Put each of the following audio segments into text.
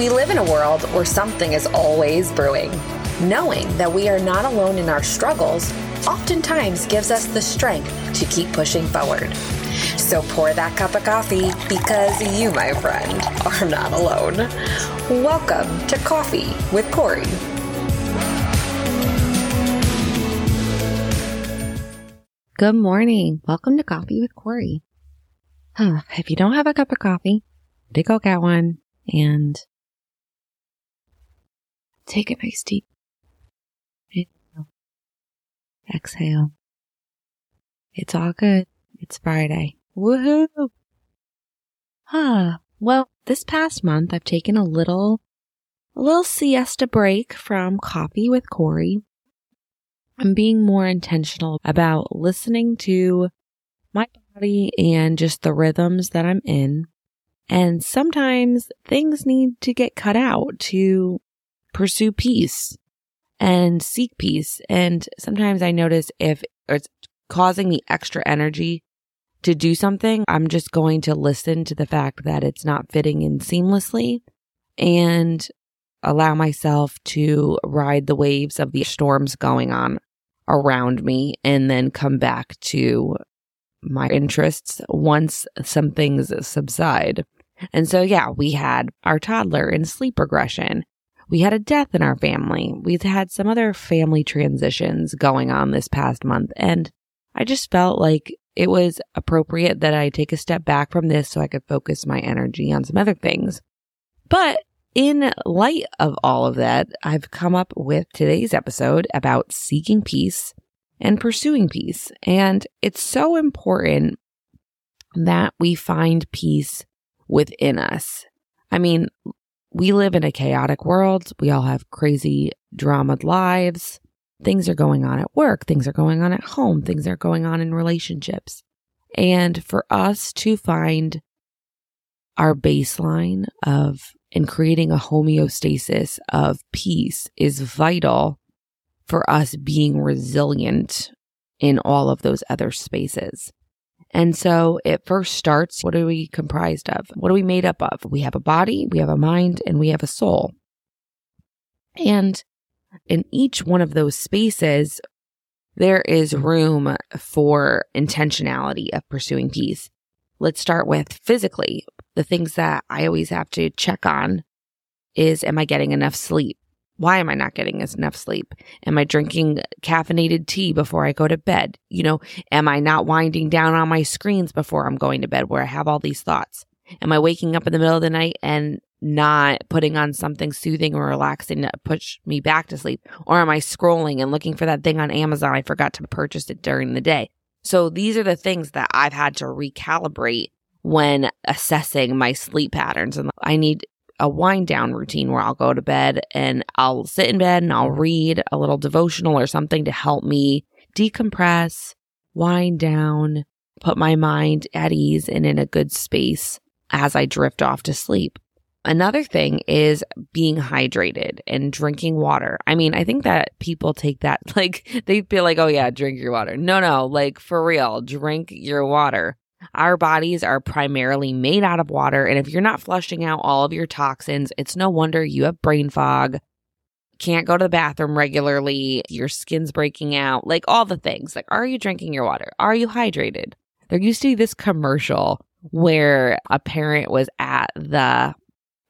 We live in a world where something is always brewing. Knowing that we are not alone in our struggles oftentimes gives us the strength to keep pushing forward. So pour that cup of coffee because you, my friend, are not alone. Welcome to Coffee with Cori. Good morning. Welcome to Coffee with Cori. Huh, if you don't have a cup of coffee, to go get one and take a nice deep inhale. Exhale. It's all good. It's Friday. Woohoo! Huh. Well, this past month I've taken a little, a little siesta break from Coffee with Cori. I'm being more intentional about listening to my body and just the rhythms that I'm in. And sometimes things need to get cut out to pursue peace and seek peace. And sometimes I notice if it's causing me extra energy to do something, I'm just going to listen to the fact that it's not fitting in seamlessly and allow myself to ride the waves of the storms going on around me and then come back to my interests once some things subside. And so, yeah, we had our toddler in sleep regression. We had a death in our family. We've had some other family transitions going on this past month. And I just felt like it was appropriate that I take a step back from this so I could focus my energy on some other things. But in light of all of that, I've come up with today's episode about seeking peace and pursuing peace. And it's so important that we find peace within us. I mean, we live in a chaotic world. We all have crazy, dramaed lives. Things are going on at work. Things are going on at home. Things are going on in relationships. And for us to find our baseline of and creating a homeostasis of peace is vital for us being resilient in all of those other spaces. And so it first starts what are we comprised of? What are we made up of? We have a body, we have a mind, and we have a soul. And in each one of those spaces, there is room for intentionality of pursuing peace. Let's start with physically the things that I always have to check on is am I getting enough sleep? Why am I not getting enough sleep? Am I drinking caffeinated tea before I go to bed? You know, am I not winding down on my screens before I'm going to bed where I have all these thoughts? Am I waking up in the middle of the night and not putting on something soothing or relaxing to push me back to sleep? Or am I scrolling and looking for that thing on Amazon? I forgot to purchase it during the day. So these are the things that I've had to recalibrate when assessing my sleep patterns. And I need a wind down routine where I'll go to bed and I'll sit in bed and I'll read a little devotional or something to help me decompress, wind down, put my mind at ease and in a good space as I drift off to sleep. Another thing is being hydrated and drinking water. I mean, I think that people take that like they feel like, oh yeah, drink your water. No, no, like for real, drink your water. Our bodies are primarily made out of water. And if you're not flushing out all of your toxins, it's no wonder you have brain fog, can't go to the bathroom regularly, your skin's breaking out, like all the things. Like, are you drinking your water? Are you hydrated? There used to be this commercial where a parent was at the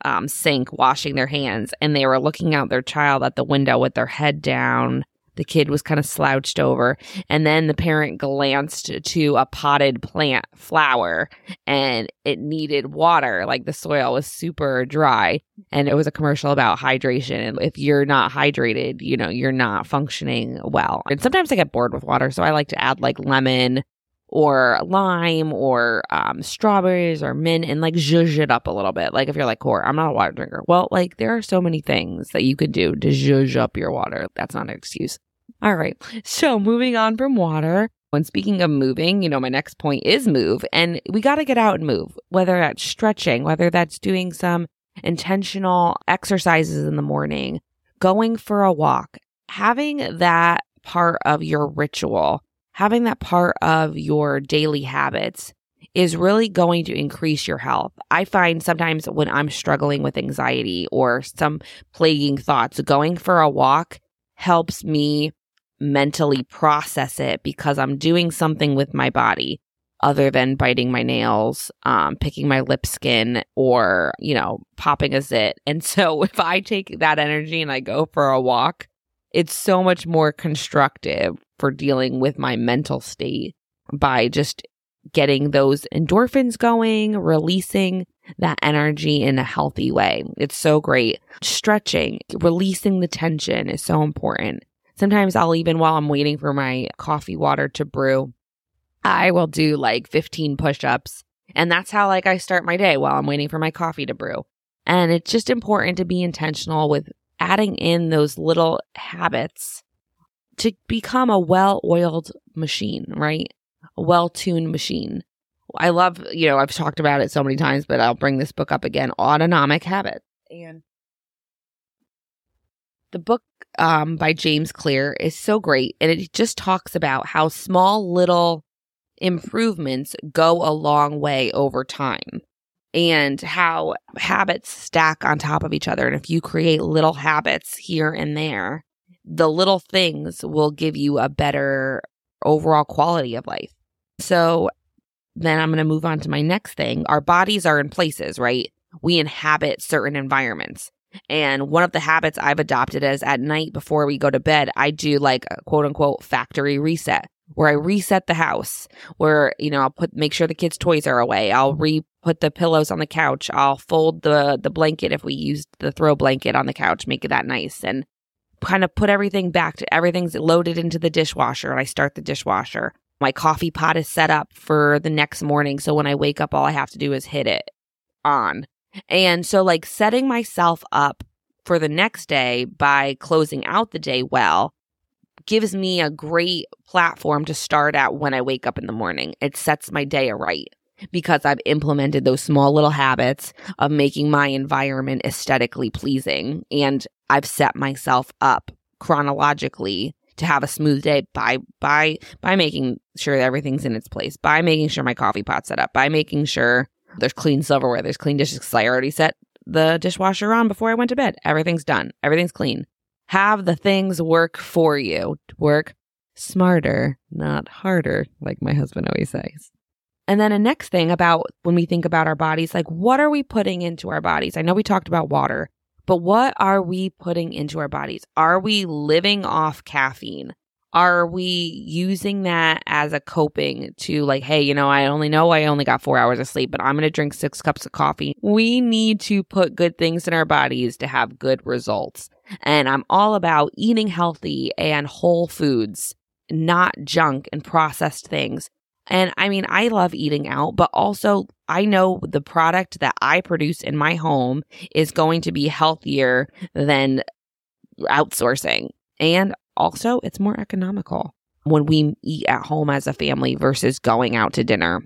um, sink washing their hands and they were looking out their child at the window with their head down the kid was kind of slouched over. And then the parent glanced to a potted plant flower and it needed water. Like the soil was super dry. And it was a commercial about hydration. And if you're not hydrated, you know, you're not functioning well. And sometimes I get bored with water. So I like to add like lemon or lime or um, strawberries or mint and like zhuzh it up a little bit. Like if you're like, core, I'm not a water drinker. Well, like there are so many things that you could do to zhuzh up your water. That's not an excuse. All right. So moving on from water. When speaking of moving, you know, my next point is move and we got to get out and move, whether that's stretching, whether that's doing some intentional exercises in the morning, going for a walk, having that part of your ritual having that part of your daily habits is really going to increase your health. I find sometimes when I'm struggling with anxiety or some plaguing thoughts, going for a walk helps me mentally process it because I'm doing something with my body other than biting my nails, um, picking my lip skin, or, you know, popping a zit. And so if I take that energy and I go for a walk, it's so much more constructive for dealing with my mental state by just getting those endorphins going, releasing that energy in a healthy way. It's so great. Stretching, releasing the tension is so important. Sometimes I'll even, while I'm waiting for my coffee water to brew, I will do like 15 push ups. And that's how like I start my day while I'm waiting for my coffee to brew. And it's just important to be intentional with adding in those little habits to become a well oiled machine, right? A well tuned machine. I love, you know, I've talked about it so many times, but I'll bring this book up again Atomic Habits. And the book um, by James Clear is so great. And it just talks about how small little improvements go a long way over time and how habits stack on top of each other. And if you create little habits here and there, the little things will give you a better overall quality of life. So then I'm going to move on to my next thing. Our bodies are in places, right? We inhabit certain environments. And one of the habits I've adopted is at night before we go to bed, I do like a quote unquote factory reset where I reset the house, where, you know, I'll put, make sure the kids' toys are away. I'll re put the pillows on the couch. I'll fold the, the blanket if we used the throw blanket on the couch, make it that nice and kind of put everything back to everything's loaded into the dishwasher and I start the dishwasher. My coffee pot is set up for the next morning. So when I wake up, all I have to do is hit it on. And so like setting myself up for the next day by closing out the day well gives me a great platform to start at when I wake up in the morning. It sets my day right because I've implemented those small little habits of making my environment aesthetically pleasing. And I've set myself up chronologically to have a smooth day by by by making sure everything's in its place, by making sure my coffee pot's set up, by making sure there's clean silverware, there's clean dishes because I already set the dishwasher on before I went to bed. Everything's done. Everything's clean. Have the things work for you. Work smarter, not harder, like my husband always says. And then a next thing about when we think about our bodies, like what are we putting into our bodies? I know we talked about water, but what are we putting into our bodies? Are we living off caffeine? Are we using that as a coping to like, hey, you know, I only know I only got four hours of sleep, but I'm going to drink six cups of coffee. We need to put good things in our bodies to have good results. And I'm all about eating healthy and whole foods, not junk and processed things. And I mean, I love eating out, but also I know the product that I produce in my home is going to be healthier than outsourcing. And also, it's more economical when we eat at home as a family versus going out to dinner.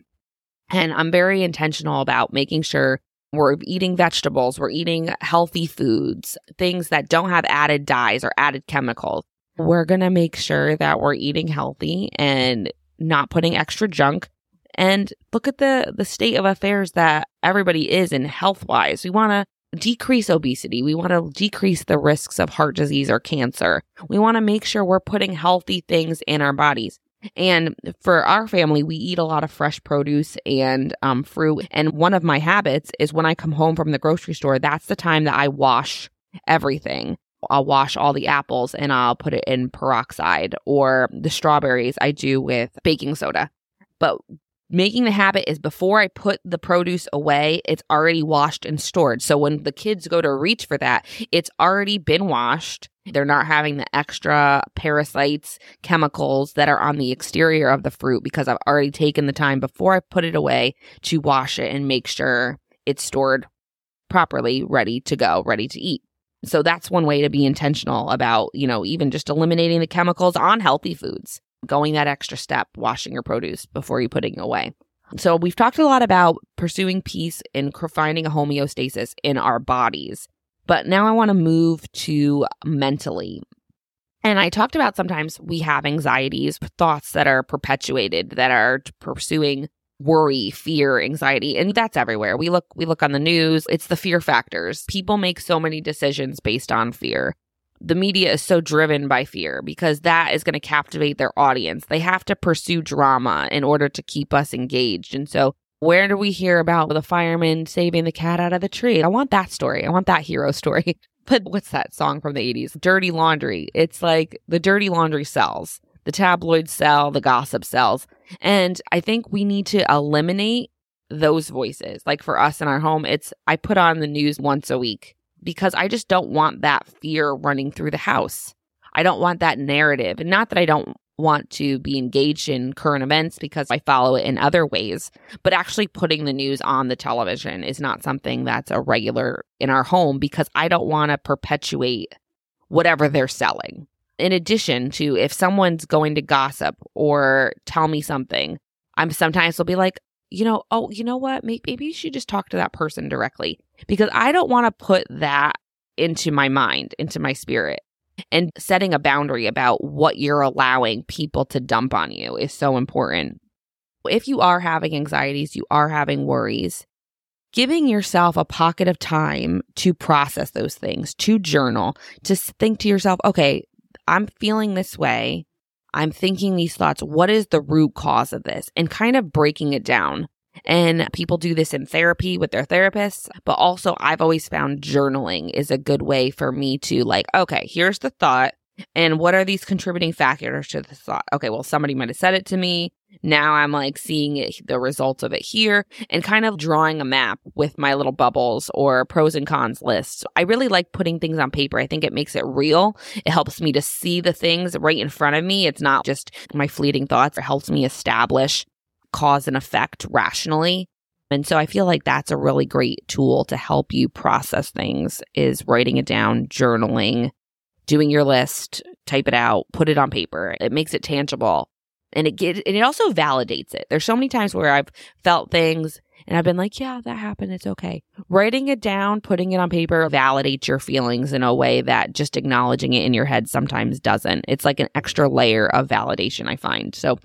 And I'm very intentional about making sure we're eating vegetables, we're eating healthy foods, things that don't have added dyes or added chemicals. We're going to make sure that we're eating healthy and not putting extra junk. And look at the the state of affairs that everybody is in health wise. We want to decrease obesity. We want to decrease the risks of heart disease or cancer. We want to make sure we're putting healthy things in our bodies. And for our family, we eat a lot of fresh produce and um, fruit. And one of my habits is when I come home from the grocery store, that's the time that I wash everything. I'll wash all the apples and I'll put it in peroxide or the strawberries I do with baking soda. But making the habit is before I put the produce away, it's already washed and stored. So when the kids go to reach for that, it's already been washed. They're not having the extra parasites, chemicals that are on the exterior of the fruit because I've already taken the time before I put it away to wash it and make sure it's stored properly, ready to go, ready to eat. So that's one way to be intentional about, you know, even just eliminating the chemicals on healthy foods going that extra step, washing your produce before you putting it away. So we've talked a lot about pursuing peace and finding a homeostasis in our bodies. But now I want to move to mentally. And I talked about sometimes we have anxieties, thoughts that are perpetuated, that are pursuing worry, fear, anxiety, and that's everywhere. We look we look on the news, it's the fear factors. People make so many decisions based on fear. The media is so driven by fear because that is going to captivate their audience. They have to pursue drama in order to keep us engaged. And so where do we hear about the fireman saving the cat out of the tree? I want that story. I want that hero story. But what's that song from the 80s? Dirty Laundry. It's like the dirty laundry sells, the tabloids sell, the gossip sells. And I think we need to eliminate those voices. Like for us in our home, it's I put on the news once a week because I just don't want that fear running through the house. I don't want that narrative. And not that I don't want to be engaged in current events because I follow it in other ways, but actually putting the news on the television is not something that's a regular in our home because I don't want to perpetuate whatever they're selling. In addition to if someone's going to gossip or tell me something, I'm sometimes will be like, you know, oh, you know what? Maybe, you should just talk to that person directly because I don't want to put that into my mind, into my spirit. And setting a boundary about what you're allowing people to dump on you is so important. If you are having anxieties, you are having worries, giving yourself a pocket of time to process those things, to journal, to think to yourself, okay, I'm feeling this way. I'm thinking these thoughts. What is the root cause of this? And kind of breaking it down. And people do this in therapy with their therapists, but also I've always found journaling is a good way for me to like, okay, here's the thought. And what are these contributing factors to the thought? Okay, well, somebody might have said it to me. Now I'm like seeing it, the results of it here and kind of drawing a map with my little bubbles or pros and cons lists. I really like putting things on paper. I think it makes it real. It helps me to see the things right in front of me. It's not just my fleeting thoughts. It helps me establish cause and effect rationally. And so I feel like that's a really great tool to help you process things is writing it down, journaling, doing your list, type it out, put it on paper. It makes it tangible. And it get, and it also validates it. There's so many times where I've felt things and I've been like, yeah, that happened. It's okay. Writing it down, putting it on paper validates your feelings in a way that just acknowledging it in your head sometimes doesn't. It's like an extra layer of validation, I find. So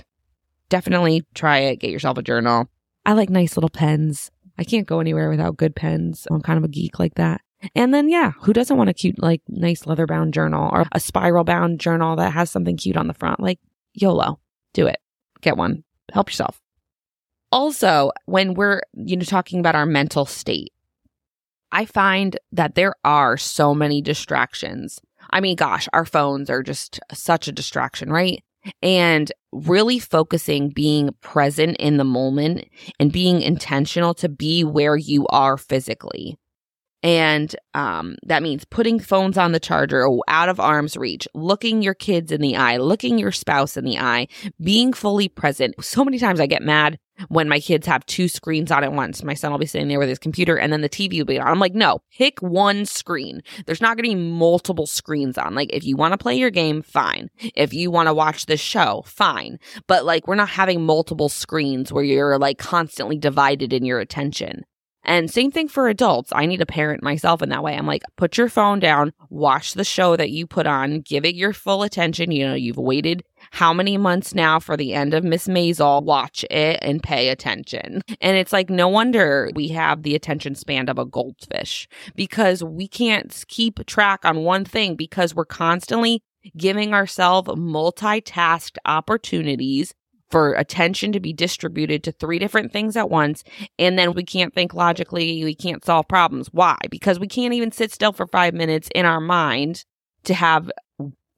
definitely try it. Get yourself a journal. I like nice little pens. I can't go anywhere without good pens. I'm kind of a geek like that. And then, yeah, who doesn't want a cute, like, nice leather bound journal or a spiral bound journal that has something cute on the front? Like, YOLO, do it. Get one. Help yourself. Also, when we're, you know, talking about our mental state, I find that there are so many distractions. I mean, gosh, our phones are just such a distraction, right? and really focusing being present in the moment and being intentional to be where you are physically. And um, that means putting phones on the charger out of arm's reach, looking your kids in the eye, looking your spouse in the eye, being fully present. So many times I get mad when my kids have two screens on at once. My son will be sitting there with his computer and then the TV will be on. I'm like, no, pick one screen. There's not going to be multiple screens on. Like, if you want to play your game, fine. If you want to watch this show, fine. But like, we're not having multiple screens where you're like constantly divided in your attention. And same thing for adults. I need to parent myself in that way. I'm like, put your phone down, watch the show that you put on, give it your full attention. You know, you've waited how many months now for the end of Miss Maisel? Watch it and pay attention. And it's like, no wonder we have the attention span of a goldfish because we can't keep track on one thing because we're constantly giving ourselves multitasked opportunities for attention to be distributed to three different things at once. And then we can't think logically. We can't solve problems. Why? Because we can't even sit still for five minutes in our mind to have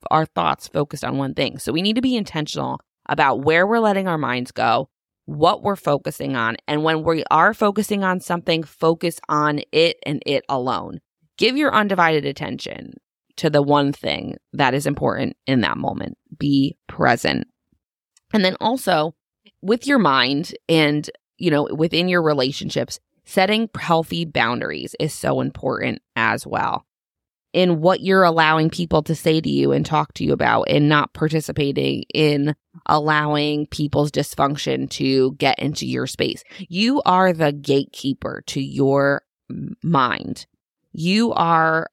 our thoughts focused on one thing. So we need to be intentional about where we're letting our minds go, what we're focusing on. And when we are focusing on something, focus on it and it alone. Give your undivided attention to the one thing that is important in that moment. Be present. And then also with your mind and, you know, within your relationships, setting healthy boundaries is so important as well in what you're allowing people to say to you and talk to you about and not participating in allowing people's dysfunction to get into your space. You are the gatekeeper to your mind. You are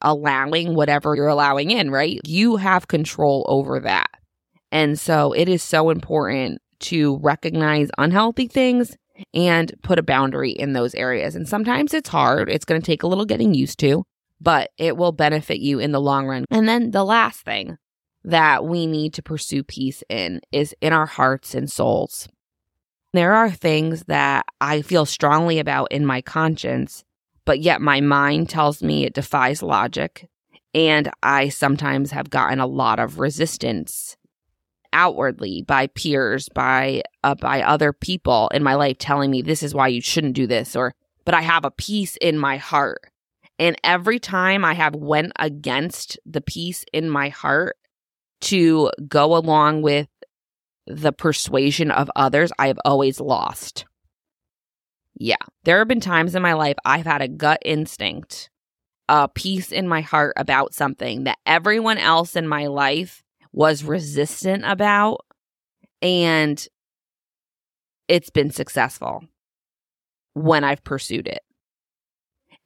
allowing whatever you're allowing in, right? You have control over that. And so it is so important to recognize unhealthy things and put a boundary in those areas. And sometimes it's hard. It's going to take a little getting used to, but it will benefit you in the long run. And then the last thing that we need to pursue peace in is in our hearts and souls. There are things that I feel strongly about in my conscience, but yet my mind tells me it defies logic. And I sometimes have gotten a lot of resistance outwardly by peers, by uh, by other people in my life telling me this is why you shouldn't do this or but I have a peace in my heart. And every time I have went against the peace in my heart to go along with the persuasion of others, I have always lost. Yeah, there have been times in my life I've had a gut instinct, a peace in my heart about something that everyone else in my life was resistant about and it's been successful when I've pursued it.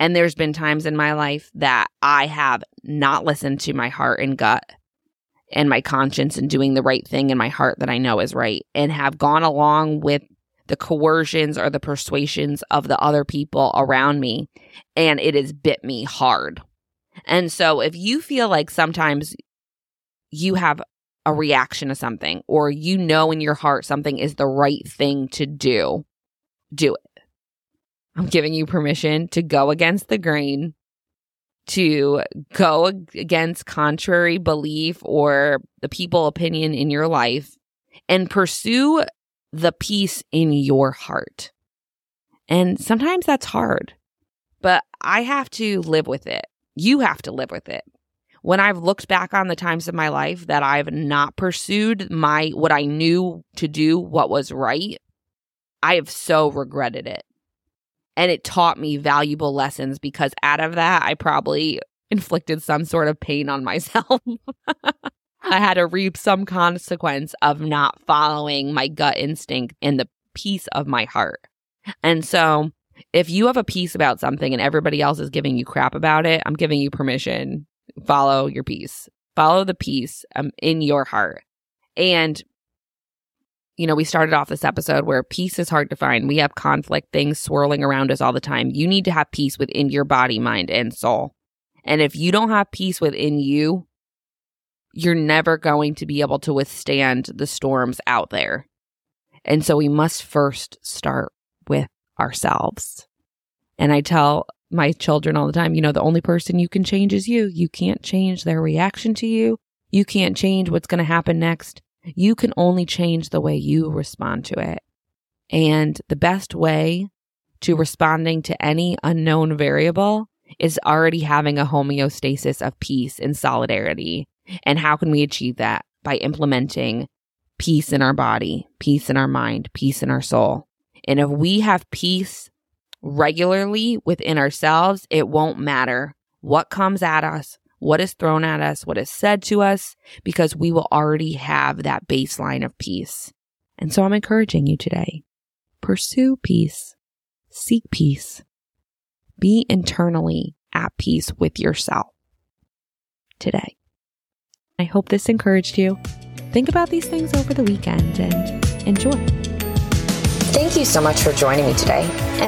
And there's been times in my life that I have not listened to my heart and gut and my conscience and doing the right thing in my heart that I know is right and have gone along with the coercions or the persuasions of the other people around me and it has bit me hard. And so if you feel like sometimes you have a reaction to something or you know in your heart something is the right thing to do, do it. I'm giving you permission to go against the grain, to go against contrary belief or the people opinion in your life and pursue the peace in your heart. And sometimes that's hard, but I have to live with it. You have to live with it when I've looked back on the times of my life that I've not pursued my what I knew to do, what was right, I have so regretted it. And it taught me valuable lessons because out of that, I probably inflicted some sort of pain on myself. I had to reap some consequence of not following my gut instinct and the peace of my heart. And so, if you have a piece about something and everybody else is giving you crap about it, I'm giving you permission follow your peace, follow the peace um, in your heart. And, you know, we started off this episode where peace is hard to find. We have conflict things swirling around us all the time. You need to have peace within your body, mind, and soul. And if you don't have peace within you, you're never going to be able to withstand the storms out there. And so we must first start with ourselves. And I tell my children all the time, you know, the only person you can change is you. You can't change their reaction to you. You can't change what's going to happen next. You can only change the way you respond to it. And the best way to responding to any unknown variable is already having a homeostasis of peace and solidarity. And how can we achieve that? By implementing peace in our body, peace in our mind, peace in our soul. And if we have peace regularly within ourselves, it won't matter what comes at us, what is thrown at us, what is said to us, because we will already have that baseline of peace. And so I'm encouraging you today pursue peace, seek peace, be internally at peace with yourself today. I hope this encouraged you. Think about these things over the weekend and enjoy. Thank you so much for joining me today. And